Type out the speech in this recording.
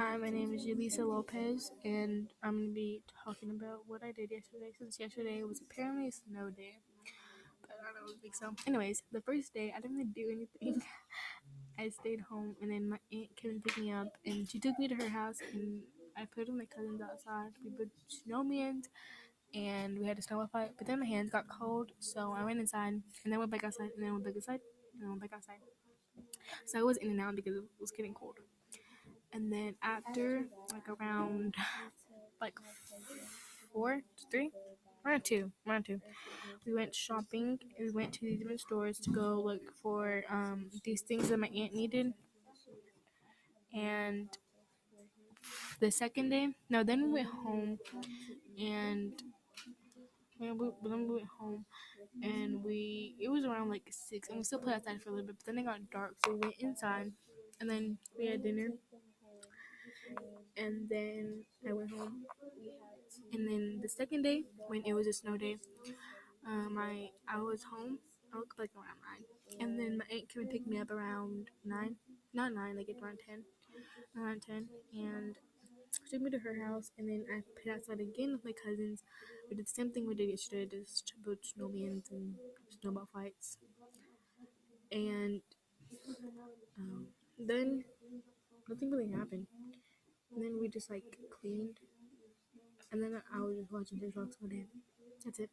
Hi, my name is Julissa Lopez, and I'm going to be talking about what I did yesterday since yesterday was apparently a snow day. But I don't think so. Anyways, the first day, I didn't really do anything. I stayed home, and then my aunt came and picked me up, and she took me to her house, and I played with my cousins outside. We built snowmen, and we had a snowball fight. But then my hands got cold, so I went inside, and then went back outside, and then went back inside, and then went back outside. So I was in and out because it was getting cold. And then after, like around like four, three, around two, around two, we went shopping. We went to these different stores to go look for um, these things that my aunt needed. And the second day, no, then we went home and when we, then we went home and we it was around like six and we still played outside for a little bit but then it got dark so we went inside and then we had dinner and then I went home. And then the second day, when it was a snow day, um, I I was home. I woke like around nine, and then my aunt came and picked me up around nine, not nine, like around ten, around ten, and took me to her house. And then I played outside again with my cousins. We did the same thing we did yesterday, just built snowmans and snowball fights. And um, then nothing really happened. Just like cleaned. And then I was just watching TikToks all day. That's it.